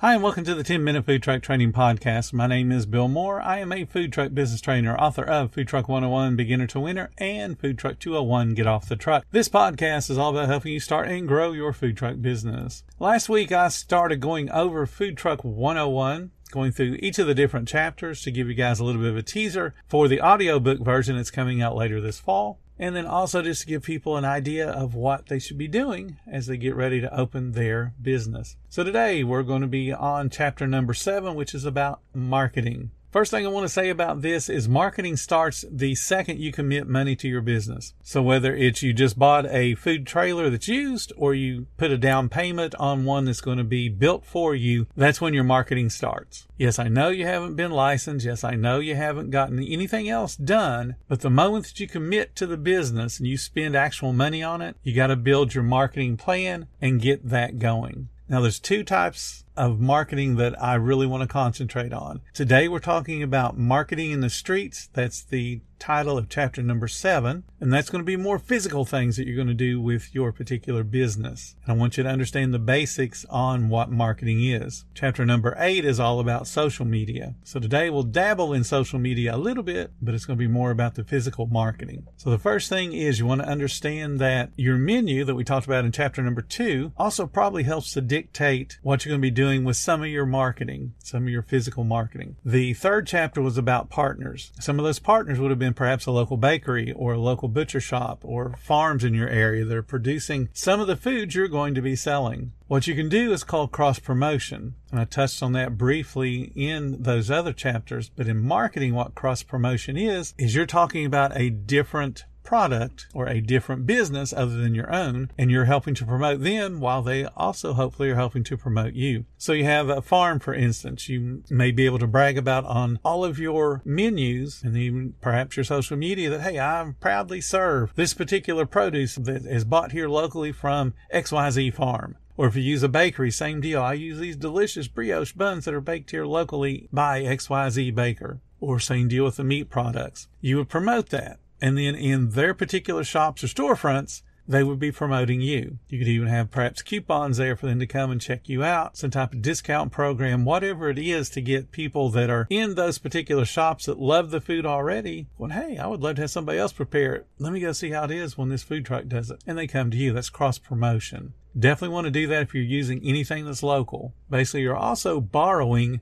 Hi, and welcome to the 10 Minute Food Truck Training Podcast. My name is Bill Moore. I am a food truck business trainer, author of Food Truck 101 Beginner to Winner and Food Truck 201 Get Off the Truck. This podcast is all about helping you start and grow your food truck business. Last week, I started going over Food Truck 101 going through each of the different chapters to give you guys a little bit of a teaser for the audiobook version that's coming out later this fall. And then also just to give people an idea of what they should be doing as they get ready to open their business. So today we're going to be on chapter number seven, which is about marketing. First thing I want to say about this is marketing starts the second you commit money to your business. So whether it's you just bought a food trailer that's used or you put a down payment on one that's going to be built for you, that's when your marketing starts. Yes, I know you haven't been licensed. Yes, I know you haven't gotten anything else done, but the moment that you commit to the business and you spend actual money on it, you got to build your marketing plan and get that going. Now there's two types of marketing that I really want to concentrate on. Today we're talking about marketing in the streets. That's the title of chapter number seven. And that's going to be more physical things that you're going to do with your particular business. And I want you to understand the basics on what marketing is. Chapter number eight is all about social media. So today we'll dabble in social media a little bit, but it's going to be more about the physical marketing. So the first thing is you want to understand that your menu that we talked about in chapter number two also probably helps to dictate what you're going to be doing with some of your marketing, some of your physical marketing. The third chapter was about partners. Some of those partners would have been perhaps a local bakery or a local butcher shop or farms in your area that are producing some of the foods you're going to be selling. What you can do is called cross promotion. And I touched on that briefly in those other chapters, but in marketing, what cross promotion is, is you're talking about a different product or a different business other than your own, and you're helping to promote them while they also hopefully are helping to promote you. So you have a farm, for instance, you may be able to brag about on all of your menus and even perhaps your social media that, hey, I proudly serve this particular produce that is bought here locally from XYZ farm. Or if you use a bakery, same deal. I use these delicious brioche buns that are baked here locally by XYZ baker. Or same deal with the meat products. You would promote that. And then in their particular shops or storefronts, they would be promoting you. You could even have perhaps coupons there for them to come and check you out, some type of discount program, whatever it is to get people that are in those particular shops that love the food already. Well, hey, I would love to have somebody else prepare it. Let me go see how it is when this food truck does it. And they come to you. That's cross promotion. Definitely want to do that if you're using anything that's local. Basically, you're also borrowing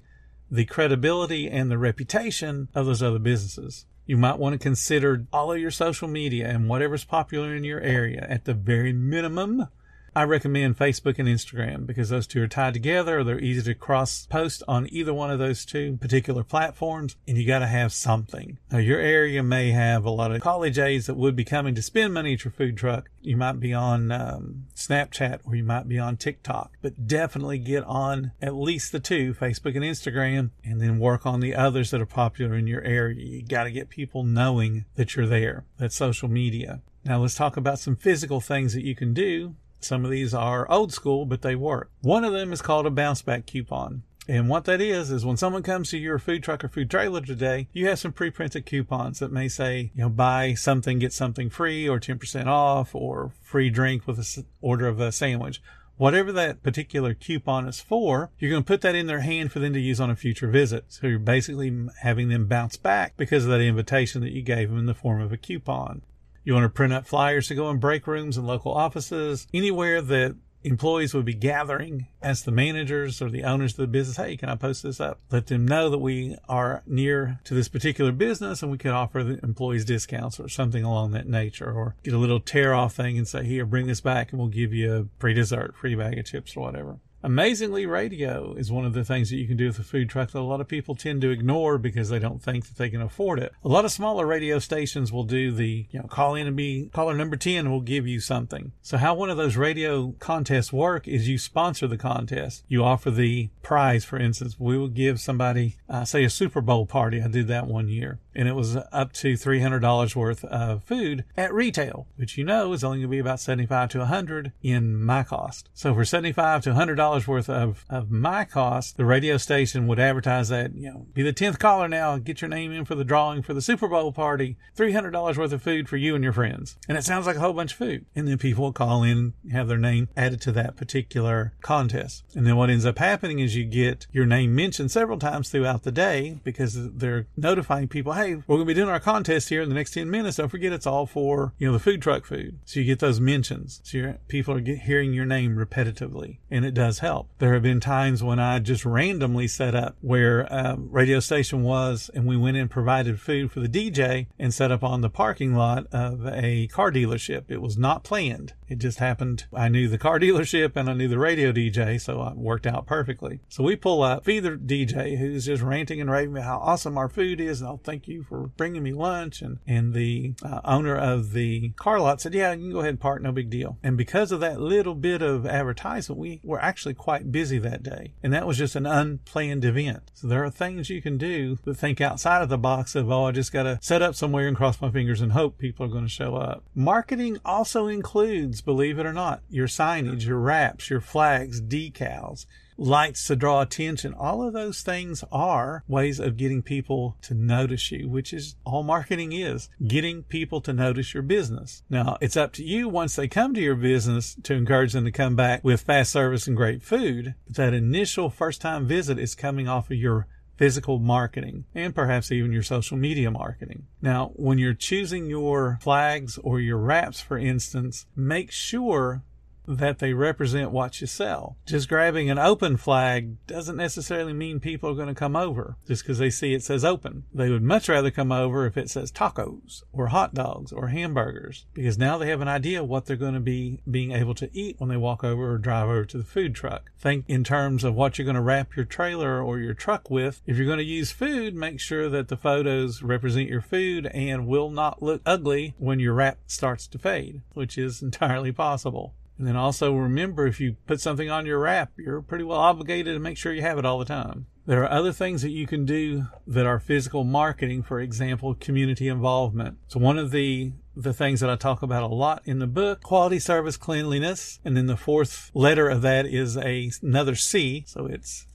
the credibility and the reputation of those other businesses. You might want to consider all of your social media and whatever's popular in your area at the very minimum. I recommend Facebook and Instagram because those two are tied together. They're easy to cross post on either one of those two particular platforms, and you got to have something. Now, your area may have a lot of college aides that would be coming to spend money at your food truck. You might be on um, Snapchat or you might be on TikTok, but definitely get on at least the two, Facebook and Instagram, and then work on the others that are popular in your area. You got to get people knowing that you're there. That's social media. Now let's talk about some physical things that you can do some of these are old school, but they work. One of them is called a bounce back coupon. And what that is, is when someone comes to your food truck or food trailer today, you have some pre-printed coupons that may say, you know, buy something, get something free or 10% off or free drink with an order of a sandwich. Whatever that particular coupon is for, you're going to put that in their hand for them to use on a future visit. So you're basically having them bounce back because of that invitation that you gave them in the form of a coupon. You want to print up flyers to go in break rooms and local offices, anywhere that employees would be gathering Ask the managers or the owners of the business. Hey, can I post this up? Let them know that we are near to this particular business and we could offer the employees discounts or something along that nature or get a little tear off thing and say, here, bring this back and we'll give you a free dessert, free bag of chips or whatever. Amazingly, radio is one of the things that you can do with a food truck that a lot of people tend to ignore because they don't think that they can afford it. A lot of smaller radio stations will do the, you know, call in and be caller number 10 will give you something. So how one of those radio contests work is you sponsor the contest. You offer the prize, for instance. We will give somebody, uh, say a Super Bowl party. I did that one year and it was up to $300 worth of food at retail, which you know is only going to be about 75 to 100 in my cost. So for 75 to $100 worth of, of my cost, the radio station would advertise that, you know, be the 10th caller now, get your name in for the drawing for the Super Bowl party, $300 worth of food for you and your friends. And it sounds like a whole bunch of food. And then people will call in, have their name added to that particular contest. And then what ends up happening is you get your name mentioned several times throughout the day because they're notifying people, hey, we're going to be doing our contest here in the next 10 minutes. Don't forget it's all for, you know, the food truck food. So you get those mentions. So people are get, hearing your name repetitively and it does help. There have been times when I just randomly set up where a radio station was and we went and provided food for the DJ and set up on the parking lot of a car dealership. It was not planned. It just happened. I knew the car dealership and I knew the radio DJ, so it worked out perfectly. So we pull up, feed the DJ who's just ranting and raving about how awesome our food is, and I'll thank you for bringing me lunch. And and the uh, owner of the car lot said, "Yeah, you can go ahead and park, no big deal." And because of that little bit of advertisement, we were actually quite busy that day, and that was just an unplanned event. So there are things you can do that think outside of the box of, "Oh, I just got to set up somewhere and cross my fingers and hope people are going to show up." Marketing also includes, believe it or not, your signage, your wraps, your flags, decals lights to draw attention. All of those things are ways of getting people to notice you, which is all marketing is getting people to notice your business. Now it's up to you once they come to your business to encourage them to come back with fast service and great food. But that initial first time visit is coming off of your physical marketing and perhaps even your social media marketing. Now, when you're choosing your flags or your wraps, for instance, make sure that they represent what you sell. Just grabbing an open flag doesn't necessarily mean people are going to come over just because they see it says open. They would much rather come over if it says tacos or hot dogs or hamburgers because now they have an idea what they're going to be being able to eat when they walk over or drive over to the food truck. Think in terms of what you're going to wrap your trailer or your truck with. If you're going to use food, make sure that the photos represent your food and will not look ugly when your wrap starts to fade, which is entirely possible. And then also remember if you put something on your wrap, you're pretty well obligated to make sure you have it all the time. There are other things that you can do that are physical marketing, for example, community involvement. So one of the the things that I talk about a lot in the book, quality service cleanliness, and then the fourth letter of that is a another C, so it's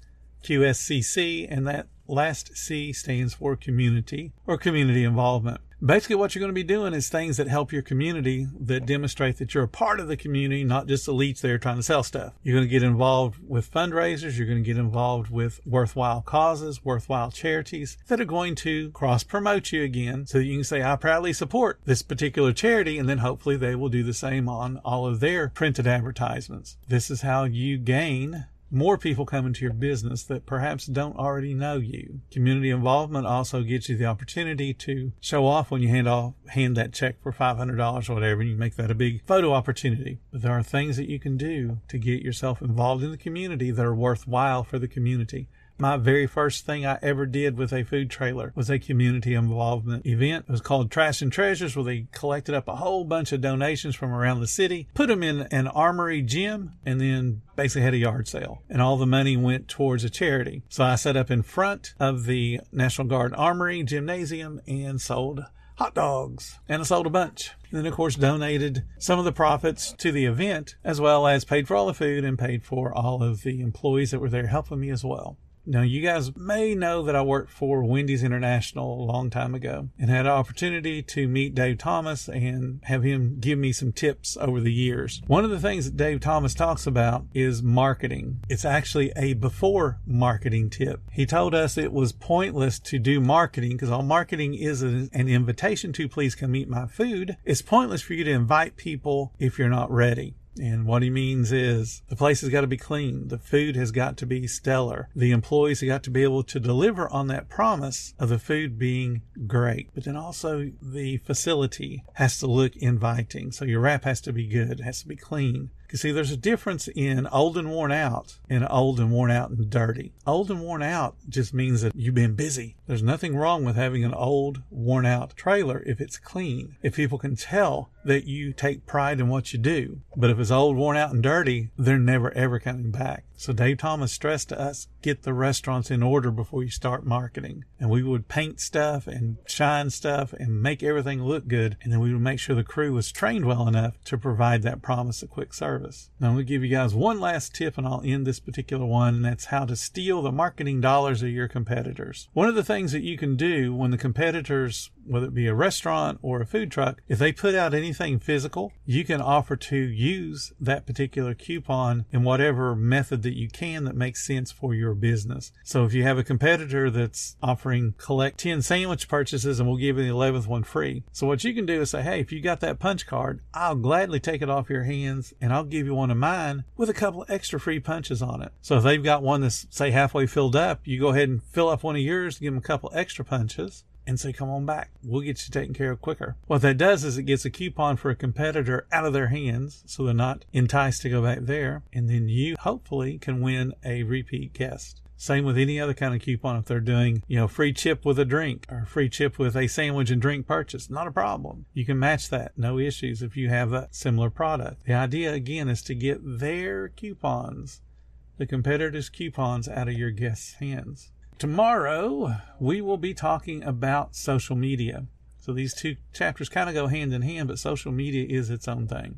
QSCC and that last C stands for community or community involvement basically what you're going to be doing is things that help your community that demonstrate that you're a part of the community, not just elites there trying to sell stuff. You're going to get involved with fundraisers. You're going to get involved with worthwhile causes, worthwhile charities that are going to cross promote you again so that you can say, I proudly support this particular charity. And then hopefully they will do the same on all of their printed advertisements. This is how you gain more people come into your business that perhaps don't already know you. Community involvement also gives you the opportunity to show off when you hand off hand that check for five hundred dollars or whatever, and you make that a big photo opportunity. But there are things that you can do to get yourself involved in the community that are worthwhile for the community. My very first thing I ever did with a food trailer was a community involvement event. It was called Trash and Treasures, where they collected up a whole bunch of donations from around the city, put them in an armory gym, and then basically had a yard sale. And all the money went towards a charity. So I set up in front of the National Guard Armory Gymnasium and sold hot dogs and I sold a bunch. And then, of course, donated some of the profits to the event, as well as paid for all the food and paid for all of the employees that were there helping me as well. Now, you guys may know that I worked for Wendy's International a long time ago and had an opportunity to meet Dave Thomas and have him give me some tips over the years. One of the things that Dave Thomas talks about is marketing. It's actually a before marketing tip. He told us it was pointless to do marketing because all marketing is an invitation to please come eat my food. It's pointless for you to invite people if you're not ready. And what he means is the place has got to be clean. The food has got to be stellar. The employees have got to be able to deliver on that promise of the food being great. But then also the facility has to look inviting. So your wrap has to be good. It has to be clean You see, there's a difference in old and worn out and old and worn out and dirty. Old and worn out just means that you've been busy. There's nothing wrong with having an old, worn out trailer if it's clean. If people can tell that you take pride in what you do. But if it's old, worn out, and dirty, they're never ever coming back. So Dave Thomas stressed to us, get the restaurants in order before you start marketing. And we would paint stuff and shine stuff and make everything look good. And then we would make sure the crew was trained well enough to provide that promise of quick service. Now I'm going to give you guys one last tip and I'll end this particular one. And that's how to steal the marketing dollars of your competitors. One of the things that you can do when the competitors whether it be a restaurant or a food truck, if they put out anything physical, you can offer to use that particular coupon in whatever method that you can that makes sense for your business. So if you have a competitor that's offering collect 10 sandwich purchases and we'll give you the 11th one free. So what you can do is say, hey, if you got that punch card, I'll gladly take it off your hands and I'll give you one of mine with a couple extra free punches on it. So if they've got one that's say halfway filled up, you go ahead and fill up one of yours, give them a couple extra punches and say, come on back. We'll get you taken care of quicker. What that does is it gets a coupon for a competitor out of their hands so they're not enticed to go back there. And then you hopefully can win a repeat guest. Same with any other kind of coupon if they're doing, you know, free chip with a drink or free chip with a sandwich and drink purchase. Not a problem. You can match that. No issues if you have a similar product. The idea again is to get their coupons, the competitor's coupons out of your guests' hands. Tomorrow, we will be talking about social media. So these two chapters kind of go hand in hand, but social media is its own thing.